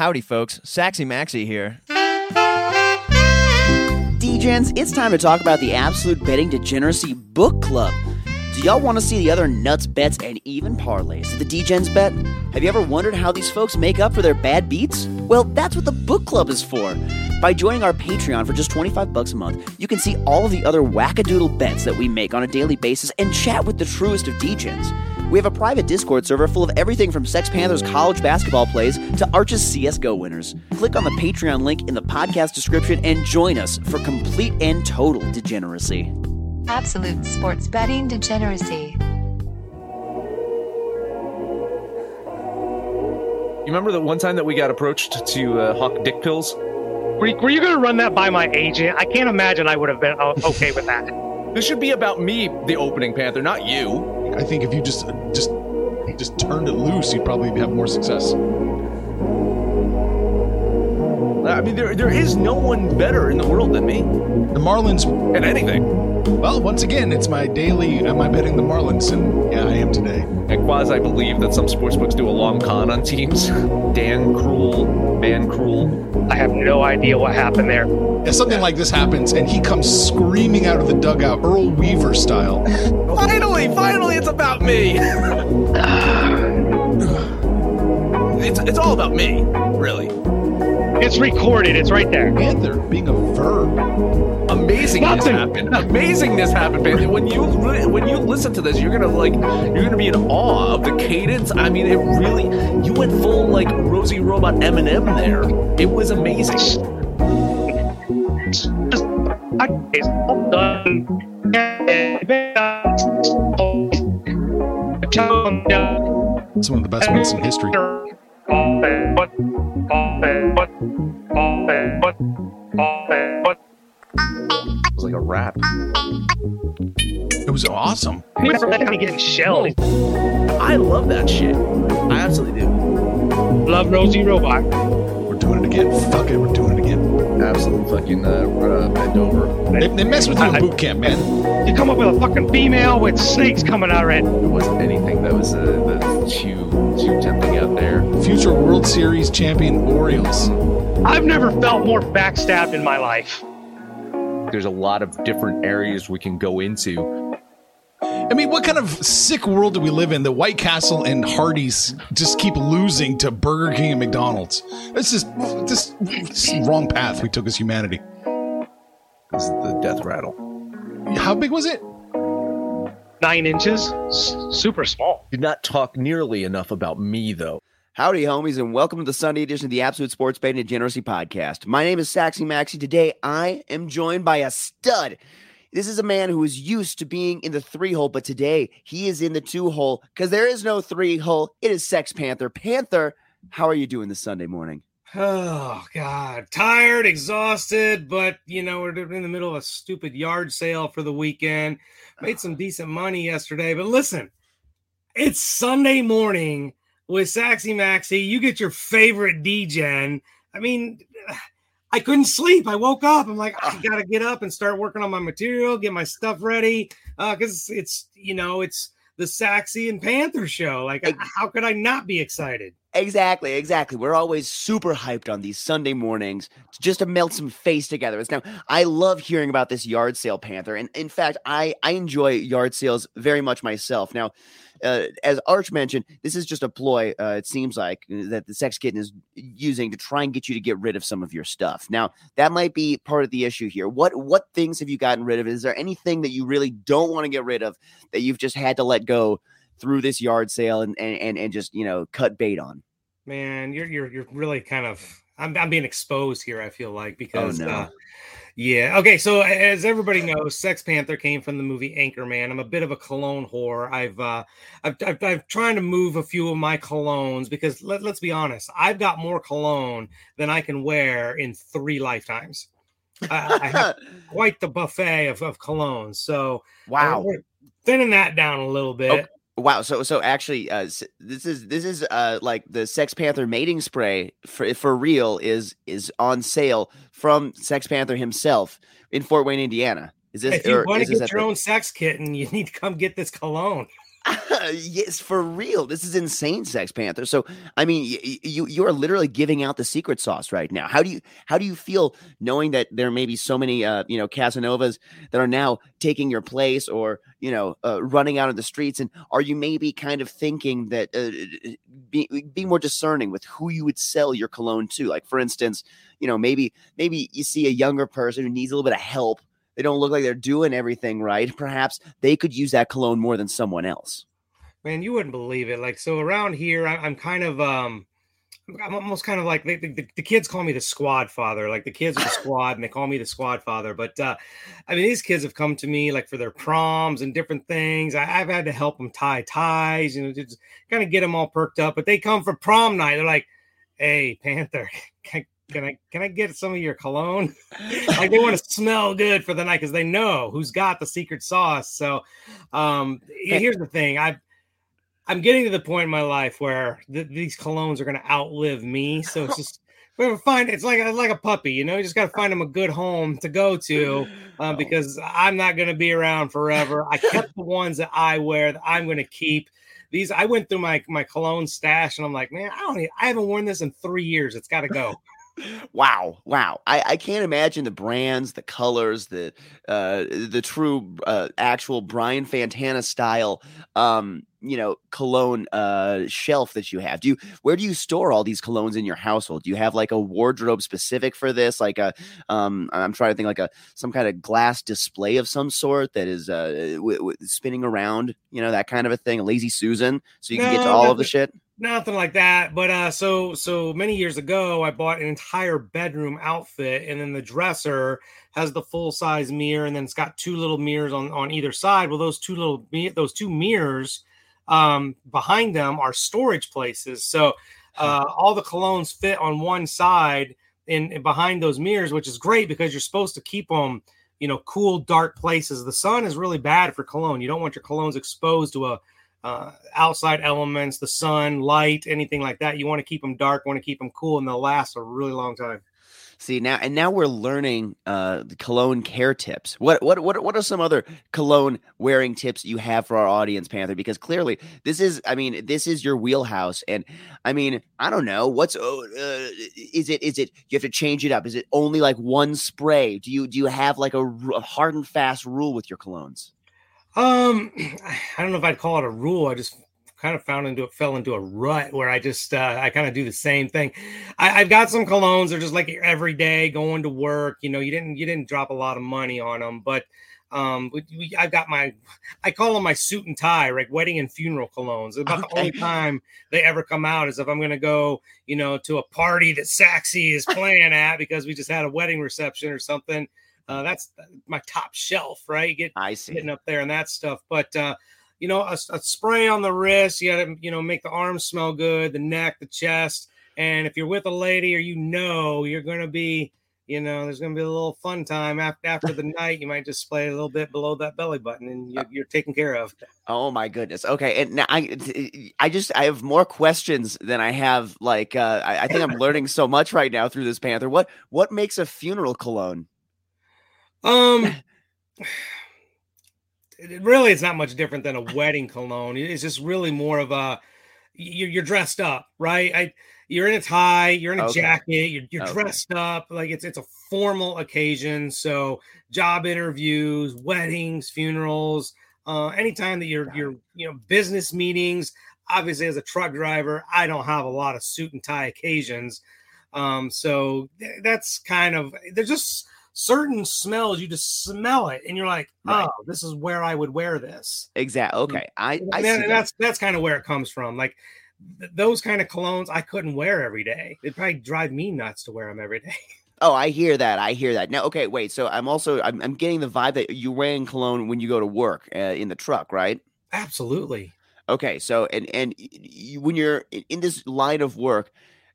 Howdy, folks. Saxy Maxy here. DGens, it's time to talk about the Absolute Betting Degeneracy Book Club. Do y'all want to see the other nuts, bets, and even parlays the DGens bet? Have you ever wondered how these folks make up for their bad beats? Well, that's what the book club is for. By joining our Patreon for just 25 bucks a month, you can see all of the other wackadoodle bets that we make on a daily basis and chat with the truest of DGens. We have a private Discord server full of everything from Sex Panthers college basketball plays to Arch's CSGO winners. Click on the Patreon link in the podcast description and join us for complete and total degeneracy. Absolute sports betting degeneracy. You remember the one time that we got approached to uh, hawk dick pills? Were you, were you going to run that by my agent? I can't imagine I would have been okay with that. This should be about me, the opening panther, not you. I think if you just just just turned it loose, you'd probably have more success. I mean, there, there is no one better in the world than me The Marlins. at anything. Well, once again, it's my daily. Uh, am I betting the Marlins? And yeah, I am today. I quasi believe that some sportsbooks do a long con on teams. Dan Cruel, Man Cruel. I have no idea what happened there. If something like this happens, and he comes screaming out of the dugout, Earl Weaver style. Finally, finally, it's about me. it's, it's all about me, really. It's recorded. It's right there. Panther being a verb. Amazing this Nothing. happened. Amazing this happened, Panther. When you when you listen to this, you're gonna like you're gonna be in awe of the cadence. I mean, it really you went full like Rosie Robot Eminem there. It was amazing. It's all done. It's one of the best ones in history. Rap. It was awesome. Remember that time getting shelled. I love that shit. I absolutely do. Love Rosie Robot. We're doing it again. Fuck it, we're doing it again. Absolute fucking uh, uh, bend over. They, they mess with you in boot camp, man. You come up with a fucking female with snakes coming out of it. It wasn't anything that was uh, that's too too tempting out there. Future World Series champion Orioles. I've never felt more backstabbed in my life. There's a lot of different areas we can go into. I mean, what kind of sick world do we live in that White Castle and Hardee's just keep losing to Burger King and McDonald's? This is this, this is the wrong path we took as humanity. This is the death rattle. How big was it? Nine inches, S- super small. Did not talk nearly enough about me though. Howdy, homies, and welcome to the Sunday edition of the Absolute Sports Betting and Degeneracy Podcast. My name is Saxy Maxy. Today, I am joined by a stud. This is a man who is used to being in the three hole, but today he is in the two hole because there is no three hole. It is Sex Panther. Panther, how are you doing this Sunday morning? Oh God, tired, exhausted, but you know we're in the middle of a stupid yard sale for the weekend. Made some ah. decent money yesterday, but listen, it's Sunday morning with Saxy Maxy. You get your favorite DGen. I mean, I couldn't sleep. I woke up. I'm like, I ah. gotta get up and start working on my material, get my stuff ready, uh, because it's you know it's the Saxy and Panther show. Like, how could I not be excited? Exactly, exactly. We're always super hyped on these Sunday mornings just to melt some face together. It's now I love hearing about this yard sale panther, and in fact, I I enjoy yard sales very much myself. Now, uh, as Arch mentioned, this is just a ploy. Uh, it seems like uh, that the sex kitten is using to try and get you to get rid of some of your stuff. Now, that might be part of the issue here. What what things have you gotten rid of? Is there anything that you really don't want to get rid of that you've just had to let go through this yard sale and and and, and just you know cut bait on? Man, you're you're you're really kind of I'm I'm being exposed here. I feel like because Oh, no. uh, yeah. Okay, so as everybody knows, Sex Panther came from the movie Anchorman. I'm a bit of a cologne whore. I've uh I've I've, I've trying to move a few of my colognes because let, let's be honest, I've got more cologne than I can wear in three lifetimes. I, I have quite the buffet of, of colognes. So uh, Wow. thinning that down a little bit. Okay. Wow. So so actually, uh, this is this is uh like the Sex Panther mating spray for for real is is on sale from Sex Panther himself in Fort Wayne, Indiana. Is this If you want to get your the- own sex kitten, you need to come get this cologne. yes, for real. This is insane, Sex Panther. So, I mean, y- you you are literally giving out the secret sauce right now. How do you how do you feel knowing that there may be so many uh, you know Casanovas that are now taking your place or you know uh, running out of the streets? And are you maybe kind of thinking that uh, be be more discerning with who you would sell your cologne to? Like, for instance, you know, maybe maybe you see a younger person who needs a little bit of help. They don't look like they're doing everything right. Perhaps they could use that cologne more than someone else. Man, you wouldn't believe it. Like, so around here, I, I'm kind of, um, I'm almost kind of like the, the, the kids call me the squad father. Like the kids are the squad, and they call me the squad father. But uh, I mean, these kids have come to me like for their proms and different things. I, I've had to help them tie ties, you know, just kind of get them all perked up. But they come for prom night. They're like, "Hey, Panther, can, I can I get some of your cologne?" like they want to smell good for the night because they know who's got the secret sauce. So, um, here's the thing: I I'm getting to the point in my life where th- these colognes are going to outlive me. So it's just we have to find it's like it's like a puppy, you know. You just got to find them a good home to go to uh, because I'm not going to be around forever. I kept the ones that I wear that I'm going to keep. These I went through my my cologne stash and I'm like, man, I don't. e- I haven't worn this in three years. It's got to go. Wow, wow! I, I can't imagine the brands, the colors, the uh, the true uh, actual Brian Fantana style, um, you know, cologne uh, shelf that you have. Do you where do you store all these colognes in your household? Do you have like a wardrobe specific for this? Like a, um, I'm trying to think like a some kind of glass display of some sort that is uh, w- w- spinning around, you know, that kind of a thing. A lazy Susan, so you can get to all of the shit. Nothing like that. But uh so so many years ago I bought an entire bedroom outfit and then the dresser has the full size mirror and then it's got two little mirrors on on either side. Well those two little those two mirrors um behind them are storage places. So uh all the colognes fit on one side in, in behind those mirrors which is great because you're supposed to keep them you know cool dark places. The sun is really bad for cologne. You don't want your colognes exposed to a uh, outside elements, the sun, light, anything like that. You want to keep them dark, want to keep them cool, and they'll last a really long time. See now, and now we're learning uh, cologne care tips. What what what what are some other cologne wearing tips you have for our audience, Panther? Because clearly this is, I mean, this is your wheelhouse, and I mean, I don't know what's uh, is it is it you have to change it up? Is it only like one spray? Do you do you have like a hard and fast rule with your colognes? Um, I don't know if I'd call it a rule. I just kind of found into it, fell into a rut where I just uh, I kind of do the same thing. I, I've got some colognes. They're just like every day going to work. You know, you didn't you didn't drop a lot of money on them, but um, we, we, I've got my I call them my suit and tie, like wedding and funeral colognes. About the only time they ever come out is if I'm going to go, you know, to a party that Saxy is playing at because we just had a wedding reception or something. Uh, that's my top shelf, right? You get I see. getting up there and that stuff. But uh, you know, a, a spray on the wrist, you got to you know make the arms smell good, the neck, the chest, and if you're with a lady or you know you're going to be, you know, there's going to be a little fun time after after the night. You might just spray a little bit below that belly button, and you're, you're taken care of. Oh my goodness. Okay, and now I, I just I have more questions than I have. Like, uh, I, I think I'm learning so much right now through this Panther. What what makes a funeral cologne? Um. it really it's not much different than a wedding cologne. It's just really more of a you're, you're dressed up, right? I you're in a tie, you're in a Okay. jacket, you're, you're Okay. dressed up like it's it's a formal occasion. So job interviews, weddings, funerals. Uh, anytime that you're you're you know business meetings, obviously as a truck driver, I don't have a lot of suit and tie occasions. Um, so th- that's kind of there's just certain smells you just smell it and you're like, oh, Right. this is where I would wear this. Exactly. Okay. I, And, I that- see and that. that's that's kind of where it comes from. Like th- those kind of colognes I couldn't wear every day. It'd probably drive me nuts to wear them every day. Oh, I hear that. I hear that. Now, okay, wait. So I'm also I'm, I'm getting the vibe that you're wearing cologne when you go to work uh, in the truck, right? Absolutely. Okay, so and and y- y- when you're in this line of work,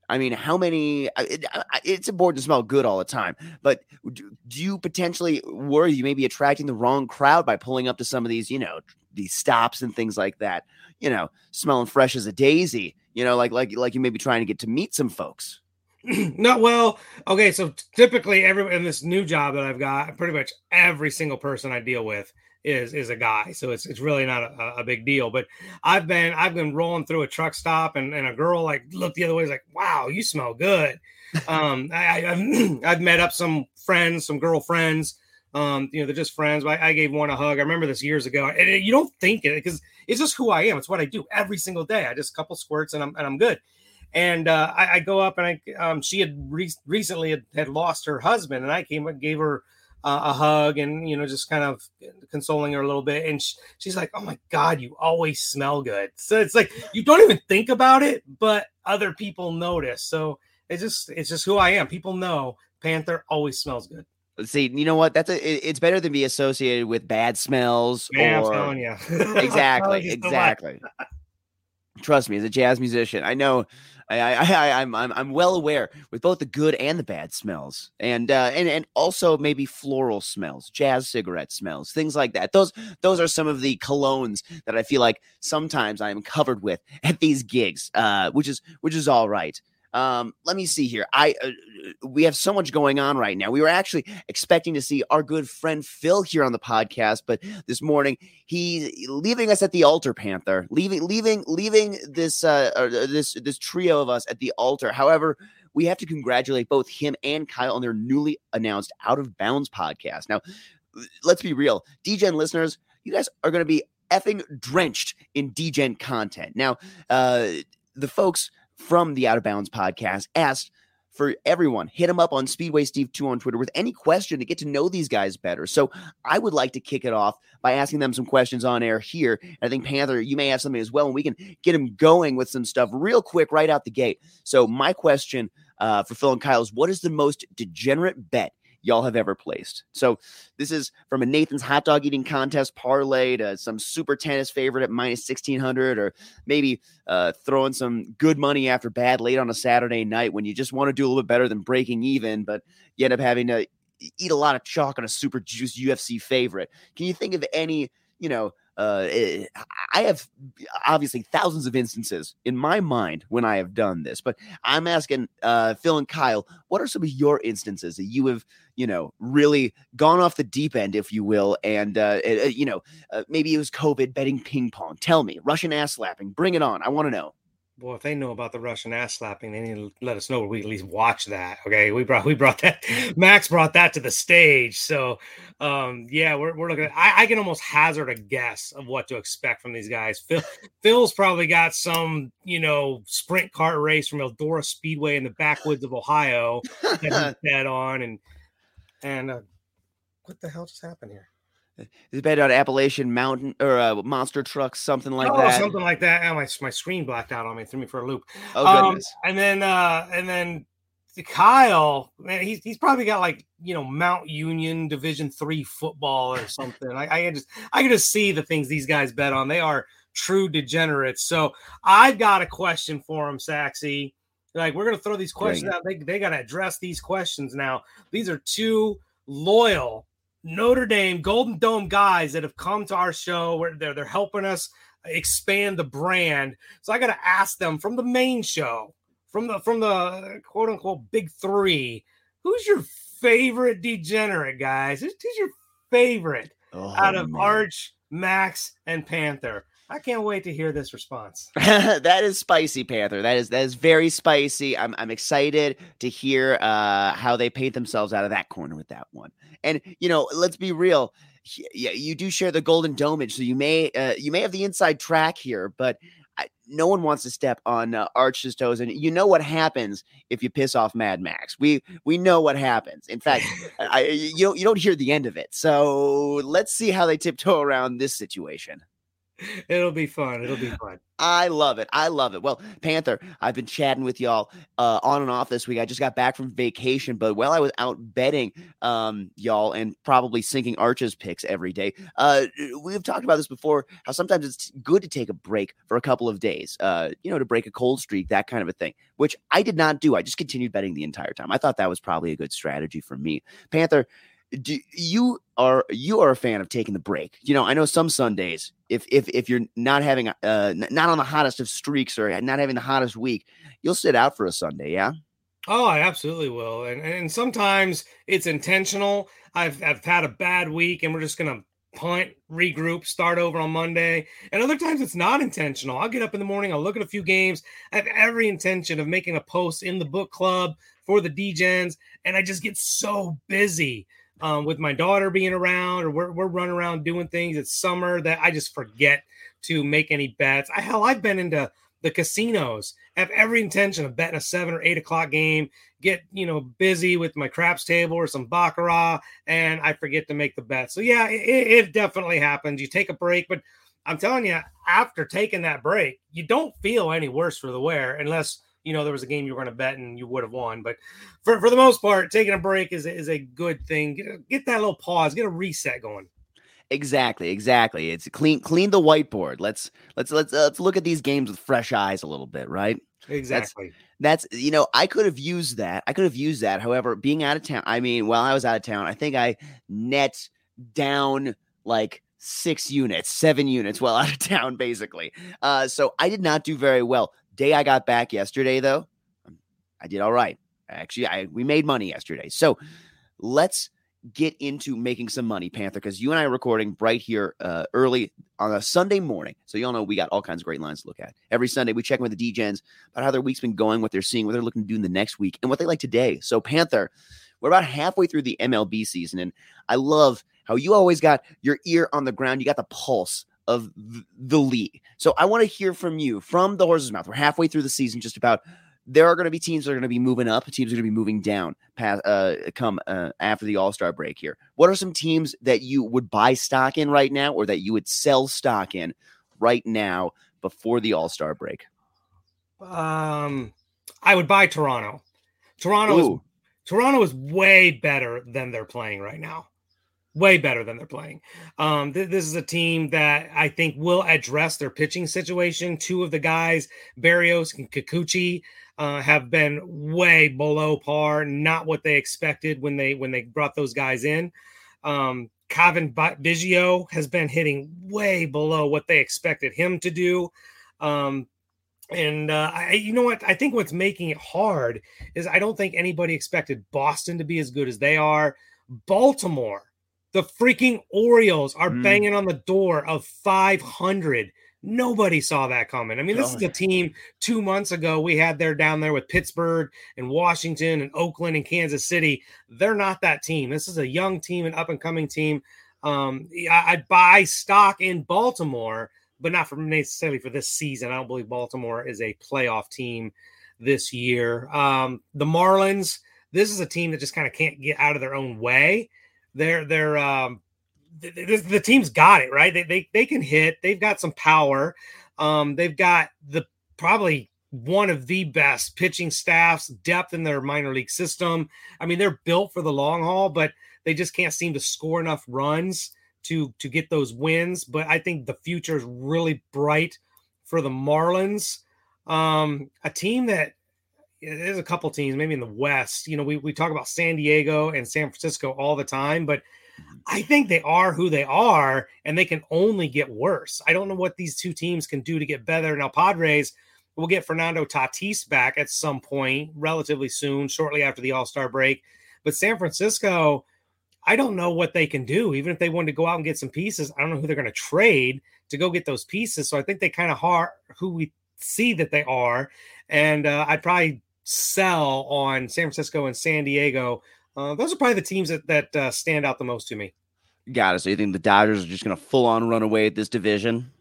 I mean, how many? It, it's important to smell good all the time, but do, do you potentially worry you may be attracting the wrong crowd by pulling up to some of these, you know, these stops and things like that? You know, smelling fresh as a daisy. You know, like like like you may be trying to get to meet some folks. no, well, okay. So typically, every in this new job that I've got, pretty much every single person I deal with is is a guy. So it's it's really not a, a big deal. But I've been I've been rolling through a truck stop, and, and a girl like looked the other way, is like, "Wow, you smell good." um, I, I, I've I've met up some friends, some girlfriends. Um, you know, they're just friends. But I, I gave one a hug. I remember this years ago, and it- you don't think it because it's just who I am. It's what I do every single day. I just a couple squirts and I'm and I'm good and uh, I, I go up and I um, she had re- recently had, had lost her husband and I came and gave her uh, a hug and you know just kind of consoling her a little bit and sh- she's like oh my god you always smell good so it's like you don't even think about it but other people notice so it's just it's just who I am people know Panther always smells good See, you know what? That's a. it- It's better than be associated with bad smells. man or... I'm telling you exactly, exactly. Trust me, as a jazz musician, I know. I, I, I'm, I'm, I'm well aware with both the good and the bad smells, and, uh, and, and also maybe floral smells, jazz cigarette smells, things like that. Those, those are some of the colognes that I feel like sometimes I am covered with at these gigs, uh, which is, which is all right. Um, let me see here. I uh, we have so much going on right now. We were actually expecting to see our good friend Phil here on the podcast, but this morning he's leaving us at the altar, Panther. Leaving, leaving, leaving this uh, uh this this trio of us at the altar. However, we have to congratulate both him and Kyle on their newly announced Out of Bounds podcast. Now, let's be real, DGen listeners, you guys are going to be effing drenched in DGen content. Now, uh, the folks from the Out of Bounds podcast asked for everyone hit them up on Speedway Steve 2 on Twitter with any question to get to know these guys better. So I would like to kick it off by asking them some questions on air here. And I think Panther, you may have something as well, and we can get them going with some stuff real quick right out the gate. So my question uh, for Phil and Kyle is what is the most degenerate bet y'all have ever placed? So this is from a Nathan's hot dog eating contest parlay to some super tennis favorite at minus 1600 or maybe uh, throwing some good money after bad late on a Saturday night when you just want to do a little bit better than breaking even, but you end up having to eat a lot of chalk on a super juice UFC favorite. Can you think of any, you know, uh, eh, I have obviously thousands of instances in my mind when I have done this, but I'm asking uh, Phil and Kyle, what are some of your instances that you have, you know, really gone off the deep end, if you will, and uh, uh, you know, uh, maybe it was COVID betting ping pong. Tell me, Russian ass slapping, bring it on. I want to know. Well, if they know about the Russian ass slapping, they need to let us know. We at least watch that. Okay, we brought we brought that. Max brought that to the stage. So, um, yeah, we're, we're looking. At, I, I can almost hazard a guess of what to expect from these guys. Phil Phil's probably got some you know sprint car race from Eldora Speedway in the backwoods of Ohio that he's bet on, and and uh, what the hell just happened here? Is he bet on Appalachian Mountain or uh, monster trucks, something like oh, that. something like that. Oh, my my screen blacked out on me, threw me for a loop. Oh Um, and then uh and then Kyle, man, he's he's probably got like you know Mount Union Division three football or something. I, I can just I can just see the things these guys bet on. They are true degenerates. So I've got a question for him, Saxy. Like we're gonna throw these questions it. out. They they gotta address these questions now. These are two loyal Notre Dame Golden Dome guys that have come to our show where they're they're helping us expand the brand. So I got to ask them from the main show, from the from the quote unquote big three, who's your favorite degenerate guys? Who's, who's your favorite Oh, out of man. Arch, Max, and Panther? I can't wait to hear this response. that is spicy, Panther. That is that is very spicy. I'm I'm excited to hear uh how they paint themselves out of that corner with that one. And you know, let's be real. yeah, you do share the golden domage, so you may uh, you may have the inside track here, but I, no one wants to step on uh, Arch's toes, and you know what happens if you piss off Mad Max. We we know what happens. In fact, I, you don't you don't hear the end of it. So let's see how they tiptoe around this situation. It'll be fun. It'll be fun. I love it. I love it. Well, Panther, I've been chatting with y'all uh, on and off this week. I just got back from vacation, but while I was out betting um, y'all and probably sinking Arches picks every day, uh, we've talked about this before. How sometimes it's good to take a break for a couple of days, uh, you know, to break a cold streak, that kind of a thing. Which I did not do. I just continued betting the entire time. I thought that was probably a good strategy for me. Panther, do you are you are a fan of taking the break. You know i know some sundays if if if you're not having uh not on the hottest of streaks or not having the hottest week you'll sit out for a sunday yeah? Oh i absolutely will and and sometimes it's intentional. I've i've had a bad week and we're just gonna punt regroup start over on monday and other times it's not intentional. I'll get up in the morning i'll look at a few games. I have every intention of making a post in the book club for the dgens and i just get so busy um, with my daughter being around or we're, we're running around doing things. It's summer that I just forget to make any bets. I hell, I've been into the casinos, have every intention of betting a seven or eight o'clock game, get you know busy with my craps table or some baccarat, and I forget to make the bet. So yeah, it, it definitely happens. You take a break, but I'm telling you, after taking that break, you don't feel any worse for the wear unless you know there was a game you were going to bet and you would have won. But for, for the most part, taking a break is, is a good thing. Get, get that little pause, get a reset going. Exactly, exactly. It's clean clean the whiteboard. Let's let's let's uh, let's look at these games with fresh eyes a little bit, right? Exactly. That's, that's you know, I could have used that. I could have used that. However, being out of town, I mean, while I was out of town, I think I net down like six units, seven units while out of town, basically. Uh, so I did not do very well. Day I got back yesterday, though, um, I did all right. Actually, I we made money yesterday. So let's get into making some money, Panther, because you and I are recording right here uh, early on a Sunday morning. So you all know we got all kinds of great lines to look at. Every Sunday, we check in with the DGens about how their week's been going, what they're seeing, what they're looking to do in the next week, and what they like today. So, Panther, we're about halfway through the MLB season, and I love how you always got your ear on the ground. You got the pulse of the league. So I want to hear from you from the horse's mouth. We're halfway through the season, just about. There are going to be teams that are going to be moving up, teams are going to be moving down. Past, uh, come uh, after the All Star break here. What are some teams that you would buy stock in right now, or that you would sell stock in right now before the All Star break? Um, I would buy Toronto. Toronto Ooh. is Toronto is way better than they're playing right now way better than they're playing. Um, th- this is a team that I think will address their pitching situation. Two of the guys, Berrios and Kikuchi, uh, have been way below par, not what they expected when they when they brought those guys in. Um, Cavan Biggio has been hitting way below what they expected him to do. Um, and uh, I, you know what? I think what's making it hard is I don't think anybody expected Boston to be as good as they are. Baltimore the freaking Orioles are mm. banging on the door of 500. Nobody saw that coming. I mean, this oh, is a team two months ago we had there down there with Pittsburgh and Washington and Oakland and Kansas City. They're not that team. This is a young team, an up and coming team. Um, I, would buy stock in Baltimore, but not for necessarily for this season. I don't believe Baltimore is a playoff team this year. Um, the Marlins, this is a team that just kind of can't get out of their own way they're they're um the, the, team's got it right. They, they they can hit. They've got some power. Um, they've got the probably one of the best pitching staffs, depth in their minor league system. I mean, they're built for the long haul, but they just can't seem to score enough runs to to get those wins. But I think the future is really bright for the Marlins. Um, a team that there's a couple teams, maybe in the West. You know, we, we talk about San Diego and San Francisco all the time, but mm-hmm. I think they are who they are and they can only get worse. I don't know what these two teams can do to get better. Now, Padres will get Fernando Tatis back at some point relatively soon, shortly after the All Star break. But San Francisco, I don't know what they can do. Even if they wanted to go out and get some pieces, I don't know who they're going to trade to go get those pieces. So I think they kind of are who we see that they are. And uh, I'd probably sell on San Francisco and San Diego. Uh, those are probably the teams that that uh, stand out the most to me. Got it. So you think the Dodgers are just going to full on run away at this division?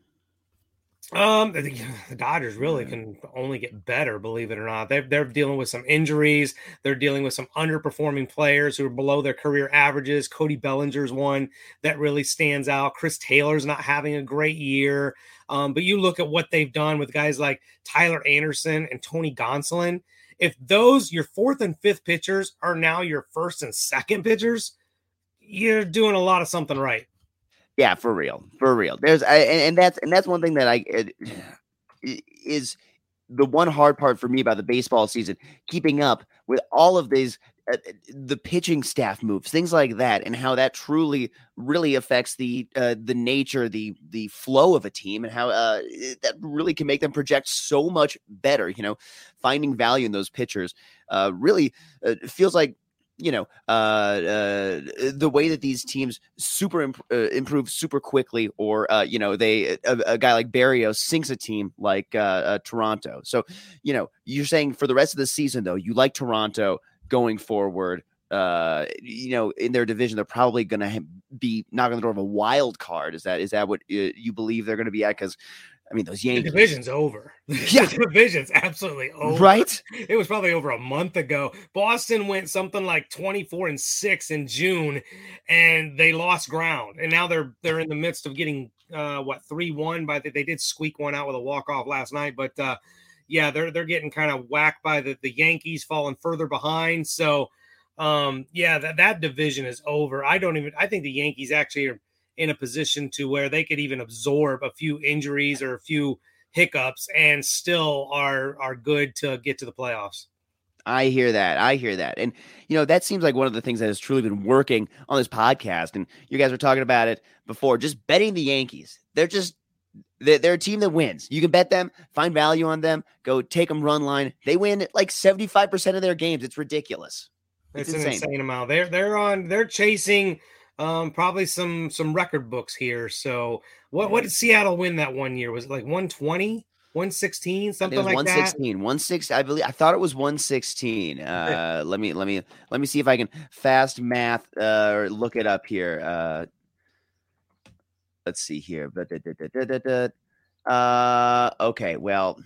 Um, the, the Dodgers really can only get better, believe it or not. They're, they're dealing with some injuries. They're dealing with some underperforming players who are below their career averages. Cody Bellinger's one that really stands out. Chris Taylor's not having a great year. Um, but you look at what they've done with guys like Tyler Anderson and Tony Gonsolin. If those, your fourth and fifth pitchers, are now your first and second pitchers, you're doing a lot of something right. Yeah, for real, for real. There's I, and, and that's and that's one thing that I it, is the one hard part for me about the baseball season, keeping up with all of these uh, the pitching staff moves, things like that, and how that truly really affects the uh, the nature, the the flow of a team, and how uh, that really can make them project so much better. You know, finding value in those pitchers uh, really uh, feels like you know uh, uh, the way that these teams super imp- uh, improve super quickly, or uh, you know they a, a, guy like Berrios sinks a team like uh, uh, Toronto. So you know you're saying for the rest of the season though you like Toronto going forward. you know, in their division, they're probably going to be knocking the door of a wild card. Is that is that what you believe they're going to be at? Because I mean, those Yankees. The division's over. Yeah. the division's absolutely over. Right? It was probably over a month ago. Boston went something like 24 and 6 in June and they lost ground. And now they're they're in the midst of getting uh what 3-1 by the, they did squeak one out with a walk-off last night, but uh yeah, they're they're getting kind of whacked by the, the Yankees falling further behind. So um yeah, that, that division is over. I don't even I think the Yankees actually are in a position to where they could even absorb a few injuries or a few hiccups and still are are good to get to the playoffs. I hear that. I hear that. And, you know, that seems like one of the things that has truly been working on this podcast. And you guys were talking about it before, just betting the Yankees. They're just, they're, they're a team that wins. You can bet them, find value on them, go take them run line. They win like 75% of their games. It's ridiculous. It's, it's an insane. insane amount. They're, they're on, they're chasing um, probably some some record books here. So what what did Seattle win that one year? Was it like 120? 116 something like 116 that 116 i believe i thought it was 116 uh let me let me let me see if i can fast math uh or look it up here uh let's see here uh okay well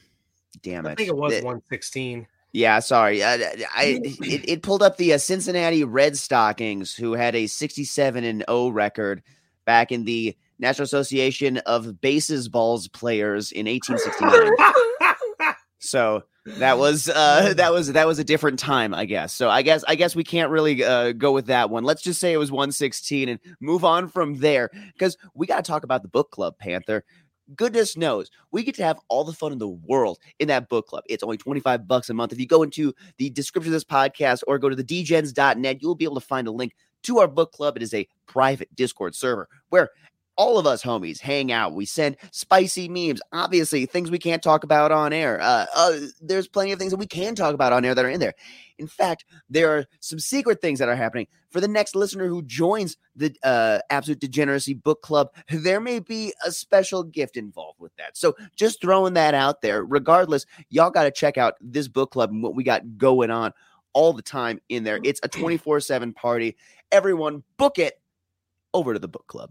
damn it i think it was 116 yeah, sorry. I, I it, it, pulled up the uh, Cincinnati Red Stockings, who had a 67 and 0 record back in the National Association of Bases Balls Players in 1869. so that was uh, that was that was a different time, I guess. So I guess I guess we can't really uh, go with that one. Let's just say it was 116 and move on from there because we got to talk about the book club, Panther goodness knows we get to have all the fun in the world in that book club. It's only 25 bucks a month. If you go into the description of this podcast or go to the dgens.net, you'll be able to find a link to our book club. It is a private Discord server where all of us homies hang out. We send spicy memes, obviously, things we can't talk about on air. Uh, uh, there's plenty of things that we can talk about on air that are in there. In fact, there are some secret things that are happening for the next listener who joins the uh, Absolute Degeneracy Book Club. There may be a special gift involved with that. So just throwing that out there. Regardless, y'all got to check out this book club and what we got going on all the time in there. It's a 24 7 party. Everyone, book it over to the book club.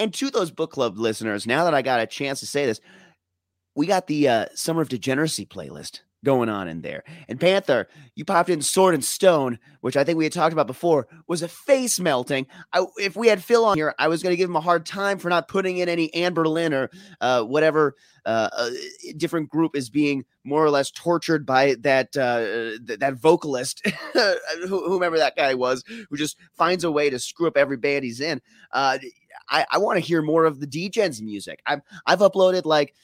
And to those book club listeners, now that I got a chance to say this, we got the uh, Summer of Degeneracy playlist going on in there. And Panther, you popped in Sword and Stone, which I think we had talked about before, was a face melting. I, if we had Phil on here, I was going to give him a hard time for not putting in any Anne Berlin or uh, whatever uh, uh, different group is being more or less tortured by that uh, th- that vocalist, whomever that guy was, who just finds a way to screw up every band he's in. I, I want to hear more of the DGens music. I've I've uploaded like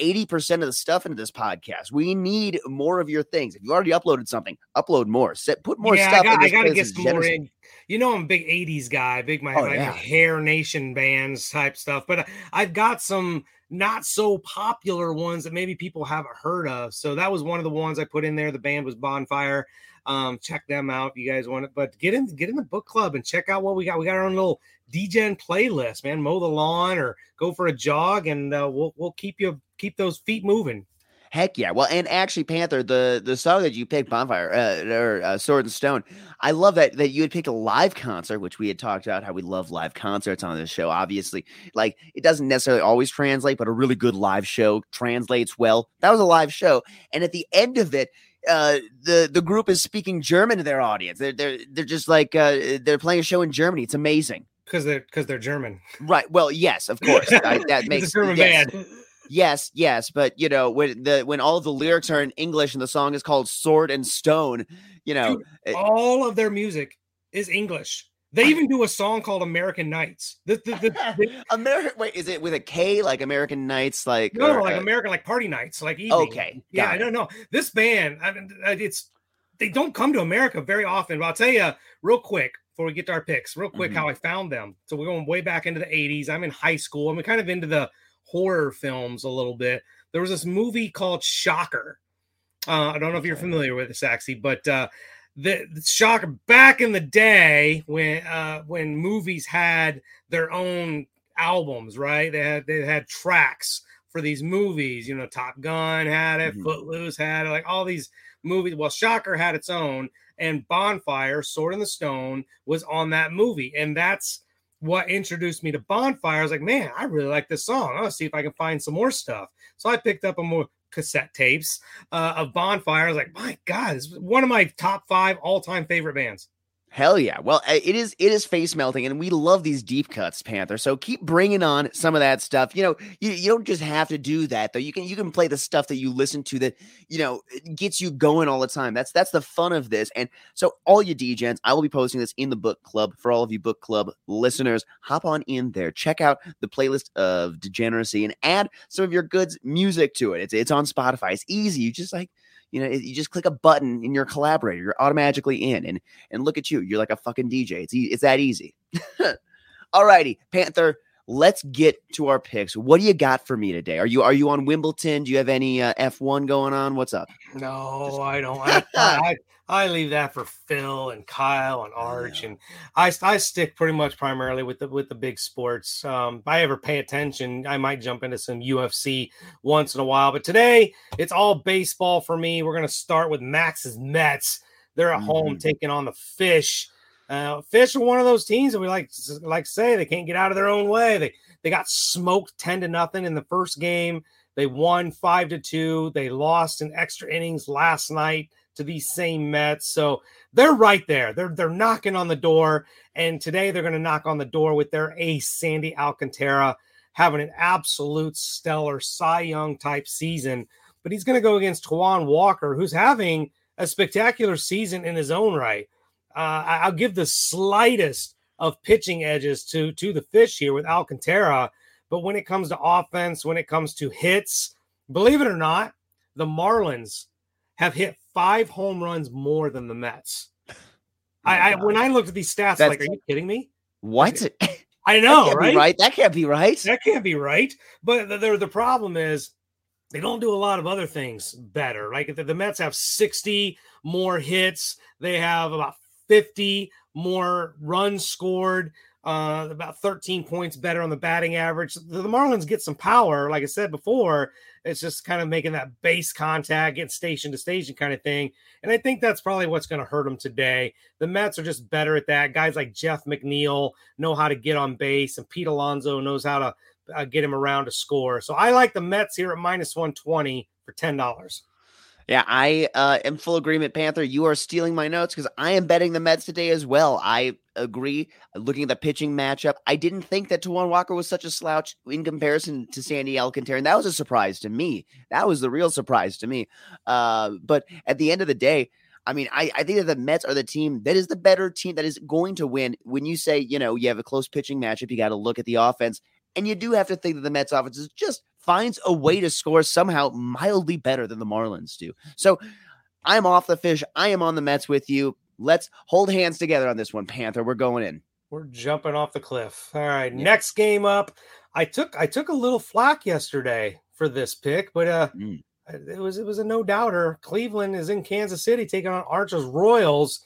80% of the stuff into this podcast. We need more of your things. If you already uploaded something, upload more. Set put more yeah, stuff. I got, in I got to get some more in. You know, I'm a big 80s guy, big my, Oh, my yeah. hair nation bands type stuff, but I've got some not so popular ones that maybe people haven't heard of. So that was one of the ones I put in there. The band was Bonfire. Um, check them out you guys want it. But get in get in the book club and check out what we got. We got our own little DGen playlist, man. Mow the lawn or go for a jog, and uh, we'll we'll keep you keep those feet moving. Heck yeah! Well, and actually, Panther, the the song that you picked, Bonfire uh, or uh, Sword and Stone, I love that that you had picked a live concert, which we had talked about how we love live concerts on this show. Obviously, like it doesn't necessarily always translate, but a really good live show translates well. That was a live show, and at the end of it, uh, the the group is speaking German to their audience. They're they're they're just like uh, they're playing a show in Germany. It's amazing. Because they're because they're German. Right. Well, yes, of course. I, that It's a makes German yes. band. Yes, yes, but you know when the when all of the lyrics are in English and the song is called Sword and Stone, you know, eh, all of their music is English. They even do a song called American Nights. The, the, the, American. Wait, is it with a K like American Nights? Like no, or, like uh, American, like party nights, like evening. Okay, yeah, I don't know. This band, I mean, it's they don't come to America very often. But I'll tell you real quick before we get to our picks, real quick Mhm. how I found them. So we're going way back into the '80s. I'm in high school. I'm kind of into the horror films a little bit. There was this movie called Shocker. Uh, I don't know if you're familiar with it, Saxy, but uh, the, the Shocker back in the day when uh, when movies had their own albums, right? They had they had tracks for these movies. You know, Top Gun had it, Mhm. Footloose had it, like all these movies. Well, Shocker had its own, and Bonfire, Sword in the Stone, was on that movie, and that's what introduced me to Bonfire. I was like, man, I really like this song. I'll see if I can find some more stuff. So I picked up a more cassette tapes uh, of Bonfire. I was like, my God, it's one of my top five all time favorite bands. Hell yeah! Well, uh, it is it is face melting, and we love these deep cuts, Panther. So keep bringing on some of that stuff. You know, you, you don't just have to do that though. You can you can play the stuff that you listen to that you know gets you going all the time. That's that's the fun of this. And so all you DGens, I will be posting this in the book club for all of you book club listeners. Hop on in there, check out the playlist of Degeneracy, and add some of your goods music to it. It's it's on Spotify. It's easy. You just like you know, you just click a button in your collaborator, you're automatically in, and and look at you, you're like a fucking DJ. It's it's that easy. Alrighty, Panther. Let's get to our picks. What do you got for me today? Are you are you on Wimbledon? Do you have any uh, F1 going on? What's up? No, I don't. I, I, I leave that for Phil and Kyle and Arch, and I I stick pretty much primarily with the with the big sports. Um, if I ever pay attention, I might jump into some UFC once in a while, but today it's all baseball for me. We're gonna start with Max's Mets. They're at home Mhm. taking on the Fish. Uh, Fish are one of those teams that we like like say they can't get out of their own way. They they got smoked ten to nothing in the first game. They won five to two. They lost in extra innings last night to these same Mets. So they're right there. They're they're knocking on the door. And today they're going to knock on the door with their ace, Sandy Alcantara, having an absolute stellar Cy Young type season. But he's going to go against Taijuan Walker, who's having a spectacular season in his own right. Uh, I'll give the slightest of pitching edges to to the fish here with Alcantara. But when it comes to offense, when it comes to hits, believe it or not, the Marlins have hit five home runs more than the Mets. Oh I, I when I looked at these stats, I'm like, are you kidding me? What? I know, that right? right? That can't be right. That can't be right. But the, the, the problem is they don't do a lot of other things better. Like the, the Mets have 60 more hits, they have about 50 more runs scored, uh, about 13 points better on the batting average. The, Marlins get some power, like I said before. It's just kind of making that base contact, getting station to station kind of thing. And I think that's probably what's going to hurt them today. The Mets are just better at that. Guys like Jeff McNeil know how to get on base, and Pete Alonso knows how to uh, get him around to score. So I like the Mets here at minus 120 for $10. Yeah, I uh, am full agreement, Panther. You are stealing my notes because I am betting the Mets today as well. I agree. Looking at the pitching matchup, I didn't think that Taijuan Walker was such a slouch in comparison to Sandy Alcantara, and that was a surprise to me. That was the real surprise to me. Uh, but at the end of the day, I mean, I, I think that the Mets are the team that is the better team that is going to win. When you say, you know, you have a close pitching matchup, you got to look at the offense. And you do have to think that the Mets offense is just finds a way to score somehow mildly better than the Marlins do. So I'm off the fish. I am on the Mets with you. Let's hold hands together on this one, Panther. We're going in. We're jumping off the cliff. All right, yeah. next game up. I took I took a little flack yesterday for this pick, but uh mm. it was it was a no doubter. Cleveland is in Kansas City taking on Archers Royals.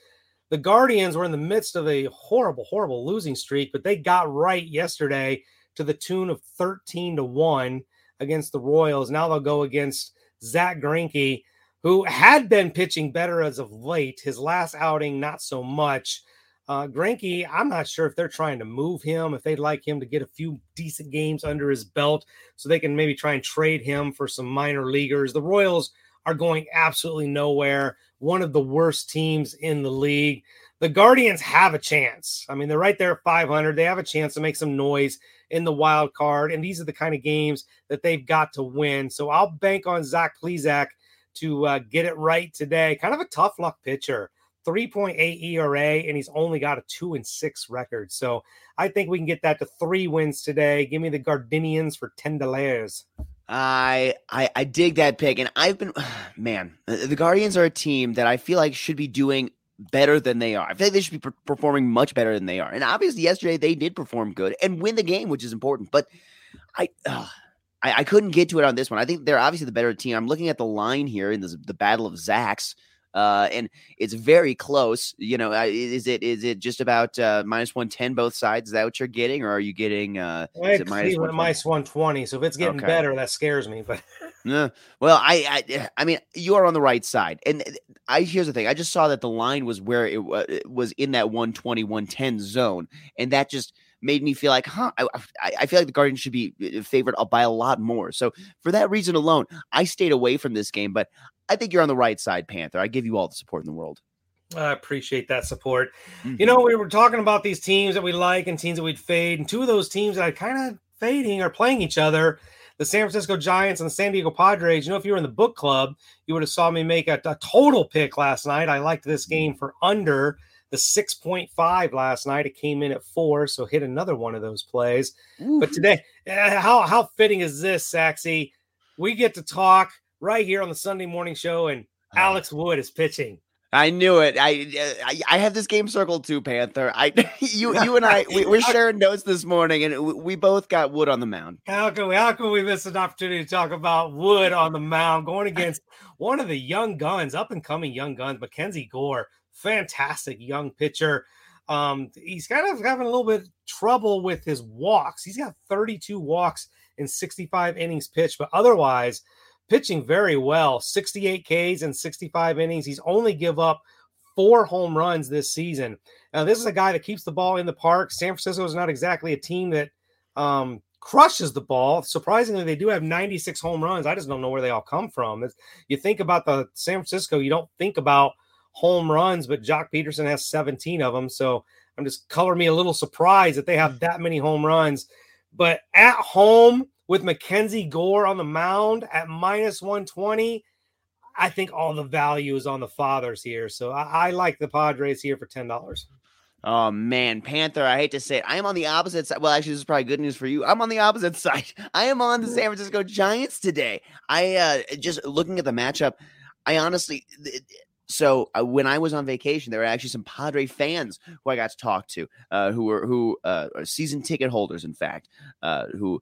The Guardians were in the midst of a horrible, horrible losing streak, but they got right yesterday to the tune of 13 to 1 against the Royals. Now they'll go against Zach Greinke, who had been pitching better as of late. His last outing, not so much. Uh, I'm not sure if they're trying to move him, if they'd like him to get a few decent games under his belt so they can maybe try and trade him for some minor leaguers. The Royals are going absolutely nowhere. One of the worst teams in the league. The Guardians have a chance. I mean, they're right there at 500. They have a chance to make some noise in the wild card. And these are the kind of games that they've got to win. So I'll bank on Zach Plesac to uh, get it right today. Kind of a tough luck pitcher. 3.8 ERA, and he's only got a two and six record. So I think we can get that to three wins today. Give me the Gardinians for ten dollars. I, I I dig that pick, and I've been man. The Guardians are a team that I feel like should be doing better than they are. I feel like they should be performing much better than they are. And obviously, yesterday they did perform good and win the game, which is important. But I, uh, I, I, couldn't get to it on this one. I think they're obviously the better team. I'm looking at the line here in this, the Battle of Zacks. Uh, and it's very close. You know, is it is it just about uh, minus one ten both sides? Is that what you're getting, or are you getting? Uh, is it minus minus one twenty? So if it's getting okay. better, that scares me. But yeah, well, I, I I mean, you are on the right side, and I here's the thing. I just saw that the line was where it, uh, it was in that 120 110 zone, and that just made me feel like, huh, I, I, feel like the Guardians should be uh, favored by a lot more. So for that reason alone, I stayed away from this game. But I think you're on the right side, Panther. I give you all the support in the world. I appreciate that support. Mm-hmm. You know, we were talking about these teams that we like and teams that we'd fade, and two of those teams that I kind of fading are playing each other. The San Francisco Giants and the San Diego Padres. You know, if you were in the book club, you would have saw me make a, a total pick last night. I liked this game for under the 6.5 last night. It came in at four, so hit another one of those plays. Ooh. But today, eh, how how fitting is this, Saxy? We get to talk right here on the Sunday morning show, and. Alex Wood is pitching. I knew it. I, I, I have this game circled too, Panther. I you you and I we, are sharing notes this morning, and we both got Wood on the mound. How can we how can we miss an opportunity to talk about Wood on the mound going against one of the young guns, up and coming young guns, Mackenzie Gore, fantastic young pitcher. Um, he's kind of having a little bit trouble with his walks. He's got 32 walks in 65 innings pitched, but otherwise pitching very well 68 Ks in 65 innings. He's only give up four home runs this season. Now, this is a guy that keeps the ball in the park. San Francisco is not exactly a team that um, crushes the ball. Surprisingly, they do have 96 home runs. I just don't know where they all come from. you think about the San Francisco, you don't think about home runs, but Joc Pederson has 17 of them. So I'm just color me a little surprised that they have that many home runs. But at home, with Mackenzie Gore on the mound at minus 120, I think all the value is on the fathers here. So I, I like the Padres here for $10. Oh man, Panther, I hate to say it. I am on the opposite side. Well, actually, this is probably good news for you. I'm on the opposite side. I am on the San Francisco Giants today. I uh just looking at the matchup, I honestly, so uh, when I was on vacation, there were actually some Padre fans who I got to talk to, uh, who were who uh, are season ticket holders, in fact, uh, who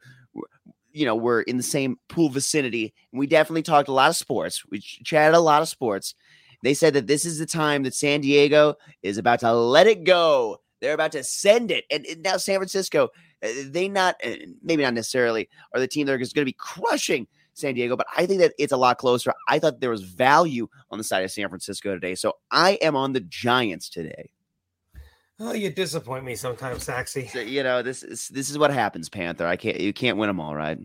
you know were in the same pool vicinity, and we definitely talked a lot of sports. We chatted a lot of sports. They said that this is the time that San Diego is about to let it go. They're about to send it, and, and now San Francisco, uh, they not maybe not necessarily are the team that is going to be crushing San Diego, but I think that it's a lot closer. I thought there was value on the side of San Francisco today. So I am on the Giants today. Oh, you disappoint me sometimes, Saxy. So, you know, this is this is what happens, Panther. I can't you can't win them all, right?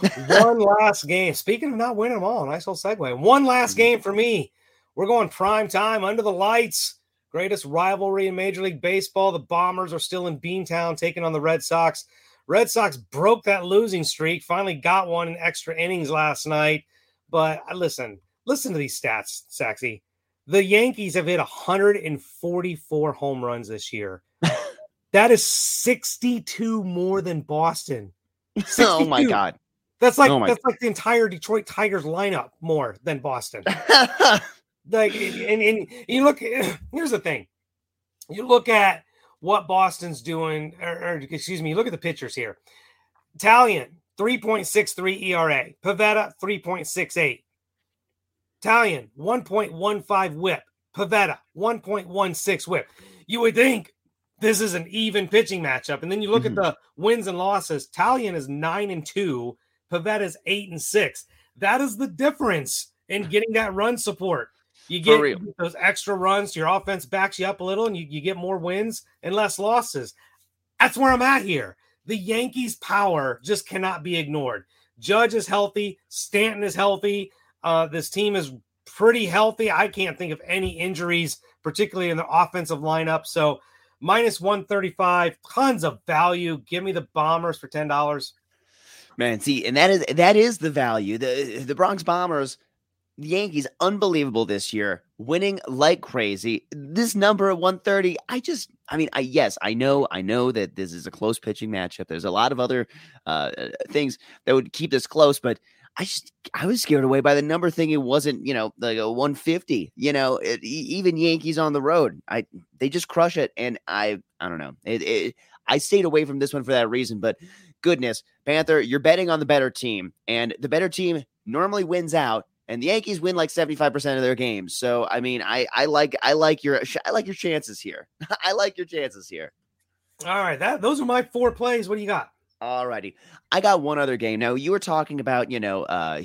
One last game. Speaking of not winning them all, nice little segue. One last mm-hmm. game for me. We're going prime time under the lights. Greatest rivalry in Major League Baseball. The Bombers are still in Beantown taking on the Red Sox. Red Sox broke that losing streak, finally got one in extra innings last night. But uh, listen, listen to these stats, Saxy. The Yankees have hit 144 home runs this year. that is 62 more than Boston. 62. Oh my god. That's like oh that's god. like the entire Detroit Tigers lineup more than Boston. like and, and you look here's the thing. You look at what Boston's doing, or, or excuse me, look at the pitchers here. Taillon, 3.63 ERA. Pivetta, 3.68. Taillon, 1.15 whip. Pivetta, 1.16 whip. You would think this is an even pitching matchup. And then you look mm-hmm. at the wins and losses. Taillon is 9 and 2. Pivetta is 8 and 6. That is the difference in getting that run support. You get those extra runs, your offense backs you up a little, and you, you get more wins and less losses. That's where I'm at here. The Yankees' power just cannot be ignored. Judge is healthy, Stanton is healthy. Uh, this team is pretty healthy. I can't think of any injuries, particularly in the offensive lineup. So minus 135, tons of value. Give me the bombers for ten dollars. Man, see, and that is that is the value. The the Bronx Bombers the Yankees unbelievable this year, winning like crazy. This number at 130, I just I mean, I yes, I know, I know that this is a close pitching matchup. There's a lot of other uh, uh things that would keep this close, but I just I was scared away by the number thing. It wasn't, you know, like a 150. You know, it, even Yankees on the road, I they just crush it, and I I don't know. It, it, I stayed away from this one for that reason, but goodness, Panther, you're betting on the better team, and the better team normally wins out and the Yankees win like 75% of their games. So I mean, I I like I like your I like your chances here. I like your chances here. All right, that those are my four plays. What do you got? All righty. I got one other game. Now, you were talking about, you know, uh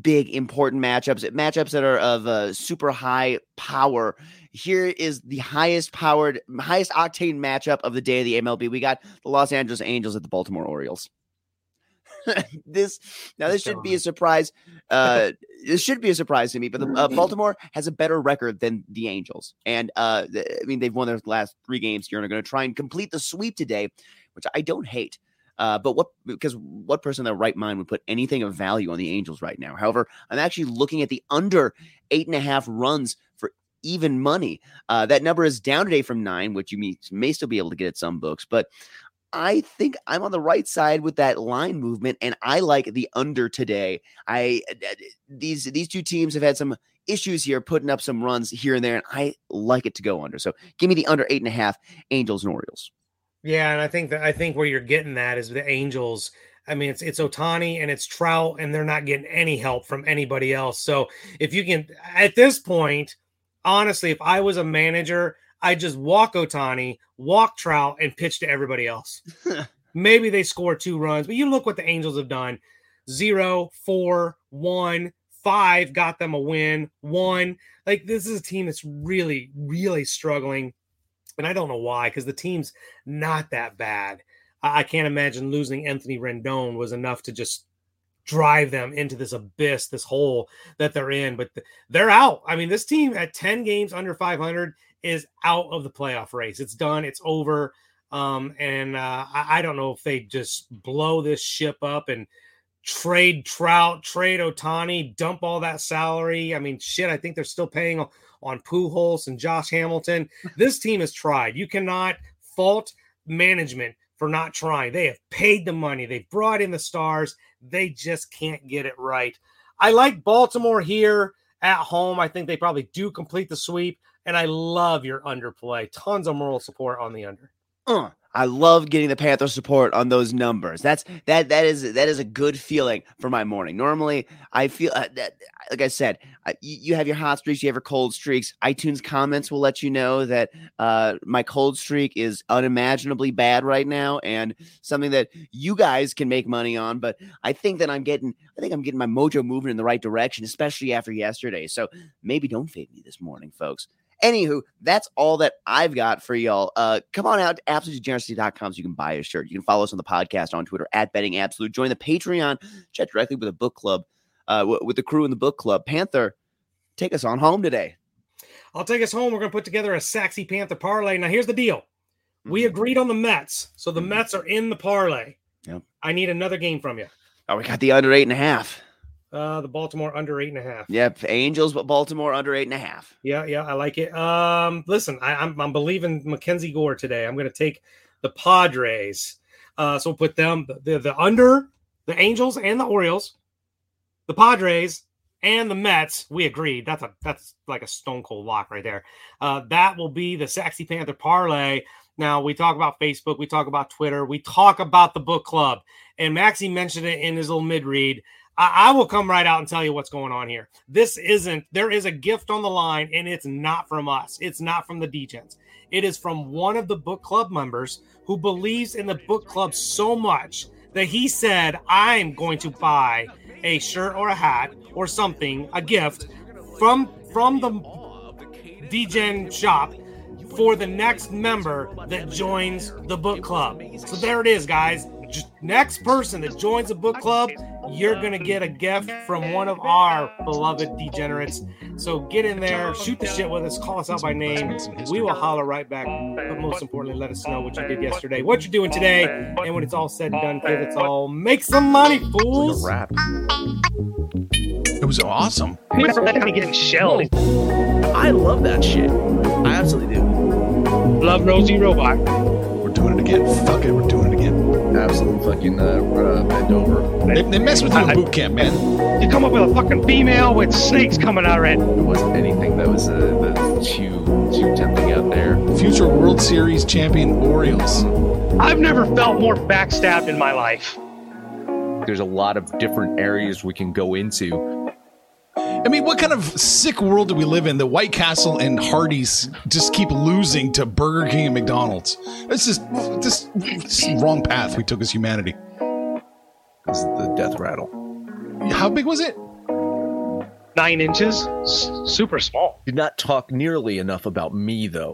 big important matchups, matchups that are of uh, super high power. Here is the highest powered, highest octane matchup of the day of the MLB. We got the Los Angeles Angels at the Baltimore Orioles. this now this should be a surprise. Uh, this should be a surprise to me, but the, uh, Baltimore has a better record than the Angels, and uh, I mean they've won their last three games here and are going to try and complete the sweep today, which I don't hate. Uh, but what because what person in their right mind would put anything of value on the Angels right now? However, I'm actually looking at the under eight and a half runs for even money. Uh, that number is down today from nine, which you may, may still be able to get at some books. But I think I'm on the right side with that line movement, and I like the under today. I uh, these these two teams have had some issues here, putting up some runs here and there, and I like it to go under. So give me the under eight and a half Angels and Orioles. Yeah, and I think that I think where you're getting that is the Angels. I mean, it's it's Ohtani and it's Trout, and they're not getting any help from anybody else. So if you can, at this point, honestly, if I was a manager, I just walk Ohtani, walk Trout, and pitch to everybody else. Maybe they score two runs, but you look what the Angels have done: zero, four, one, five got them a win. One, like this is a team that's really, really struggling, and I don't know why because the team's not that bad. I can't imagine losing Anthony Rendon was enough to just drive them into this abyss, this hole that they're in. But they're out. I mean, this team at 10 games under 500 is out of the playoff race. It's done. It's over. Um, and uh, I, I, don't know if they just blow this ship up and trade Trout, trade Ohtani, dump all that salary. I mean, shit. I think they're still paying on Pujols and Josh Hamilton. This team has tried. You cannot fault management for not trying. They have paid the money. They've brought in the stars. They just can't get it right. I like Baltimore here at home. I think they probably do complete the sweep. And I love your underplay. Tons of moral support on the under. Uh, I love getting the Panther support on those numbers. That's that that is that is a good feeling for my morning. Normally, I feel uh, that, like I said, you, you, have your hot streaks, you have your cold streaks. iTunes comments will let you know that uh, my cold streak is unimaginably bad right now, and something that you guys can make money on. But I think that I'm getting, I think I'm getting my mojo moving in the right direction, especially after yesterday. So maybe don't fade me this morning, folks. Anywho, that's all that I've got for y'all. Uh, come on out to absolutedegeneracy.com so you can buy a shirt. You can follow us on the podcast on Twitter at Betting Absolute. Join the Patreon. Chat directly with the book club, uh, w- with the crew in the book club. Panther, take us on home today. I'll take us home. We're going to put together a sexy Panther parlay. Now, here's the deal. We mm-hmm. agreed on the Mets, so the mm-hmm. Mets are in the parlay. Yep. I need another game from you. Oh, we got the under eight and a half. Uh, the Baltimore under eight and a half. Yep, Angels, but Baltimore under eight and a half. Yeah, yeah, I like it. Um, listen, I, am I'm, I'm believing Mackenzie Gore today. I'm going to take the Padres. Uh, so we'll put them the, the under the Angels and the Orioles, the Padres and the Mets. We agreed. That's a that's like a stone cold lock right there. Uh, that will be the Sexy Panther parlay. Now we talk about Facebook, we talk about Twitter, we talk about the book club, and Maxie mentioned it in his little mid read. I, I will come right out and tell you what's going on here. This isn't, there is a gift on the line, and it's not from us. It's not from the Degens. It is from one of the book club members who believes in the book club so much that he said, I'm going to buy a shirt or a hat or something, a gift from from the Degen shop for the next member that joins the book club. So there it is, guys. Next person that joins the book club you're going to get a gift from one of our beloved degenerates. So get in there, shoot the shit with us, call us out by name. We will holler right back. But most importantly, let us know what you did yesterday, what you're doing today, and when it's all said and done, kids, it's all make some money, fools. It was awesome. People are getting shelled. I love that shit. I absolutely do. Love Rosie Robot. We're doing it again. Fuck it, we're doing it again absolute fucking uh, uh, bend over. They, they mess with you in boot camp, man. You come up with a fucking female with snakes coming out of it. It wasn't anything that was uh, too too tempting out there. Future World Series champion Orioles. I've never felt more backstabbed in my life. There's a lot of different areas we can go into I mean, what kind of sick world do we live in that White Castle and Hardee's just keep losing to Burger King and McDonald's? It's just this, this wrong path we took as humanity. This is the death rattle. How big was it? Nine inches. S- super small. Did not talk nearly enough about me, though.